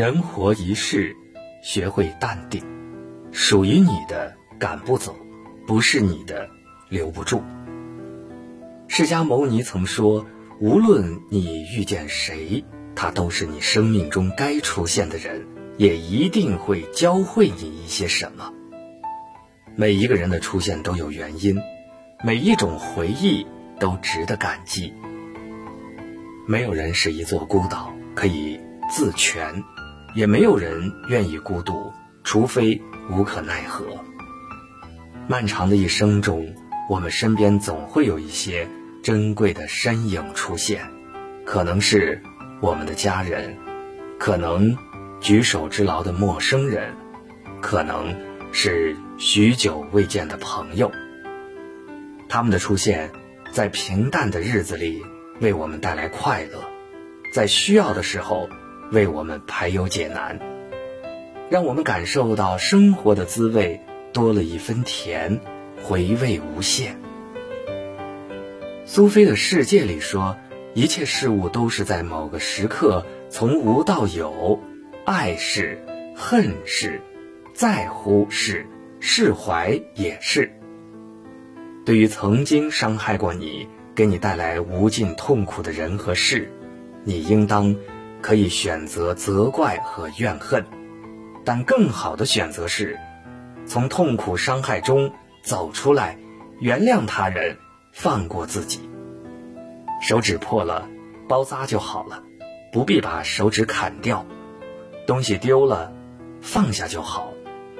人活一世，学会淡定。属于你的赶不走，不是你的留不住。释迦牟尼曾说：“无论你遇见谁，他都是你生命中该出现的人，也一定会教会你一些什么。”每一个人的出现都有原因，每一种回忆都值得感激。没有人是一座孤岛，可以自全。也没有人愿意孤独，除非无可奈何。漫长的一生中，我们身边总会有一些珍贵的身影出现，可能是我们的家人，可能举手之劳的陌生人，可能是许久未见的朋友。他们的出现，在平淡的日子里为我们带来快乐，在需要的时候。为我们排忧解难，让我们感受到生活的滋味多了一分甜，回味无限。苏菲的世界里说，一切事物都是在某个时刻从无到有，爱是，恨是，在乎是，释怀也是。对于曾经伤害过你、给你带来无尽痛苦的人和事，你应当。可以选择责怪和怨恨，但更好的选择是，从痛苦伤害中走出来，原谅他人，放过自己。手指破了，包扎就好了，不必把手指砍掉；东西丢了，放下就好，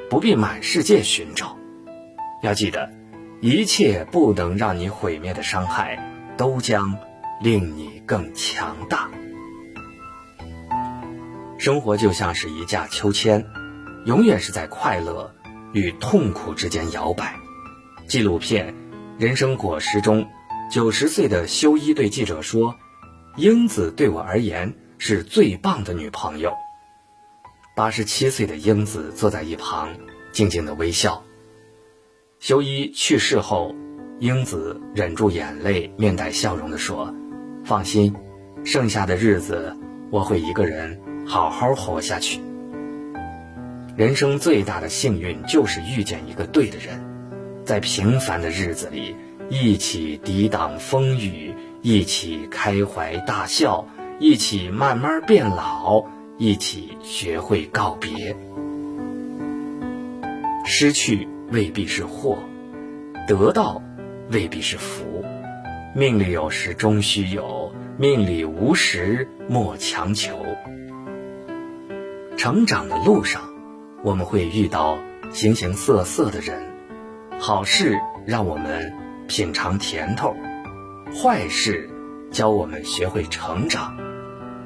不必满世界寻找。要记得，一切不能让你毁灭的伤害，都将令你更强大。生活就像是一架秋千，永远是在快乐与痛苦之间摇摆。纪录片《人生果实》中，九十岁的修一对记者说：“英子对我而言是最棒的女朋友。”八十七岁的英子坐在一旁，静静的微笑。修一去世后，英子忍住眼泪，面带笑容的说：“放心，剩下的日子我会一个人。”好好活下去。人生最大的幸运就是遇见一个对的人，在平凡的日子里一起抵挡风雨，一起开怀大笑，一起慢慢变老，一起学会告别。失去未必是祸，得到未必是福。命里有时终须有，命里无时莫强求。成长的路上，我们会遇到形形色色的人，好事让我们品尝甜头，坏事教我们学会成长。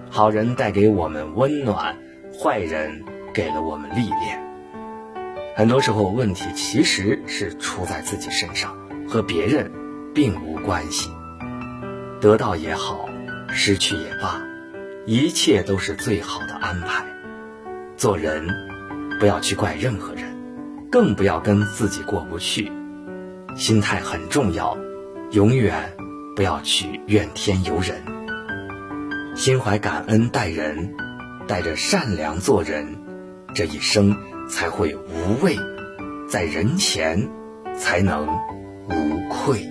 好人带给我们温暖，坏人给了我们历练。很多时候，问题其实是出在自己身上，和别人并无关系。得到也好，失去也罢，一切都是最好的安排。做人，不要去怪任何人，更不要跟自己过不去。心态很重要，永远不要去怨天尤人。心怀感恩待人，带着善良做人，这一生才会无畏，在人前才能无愧。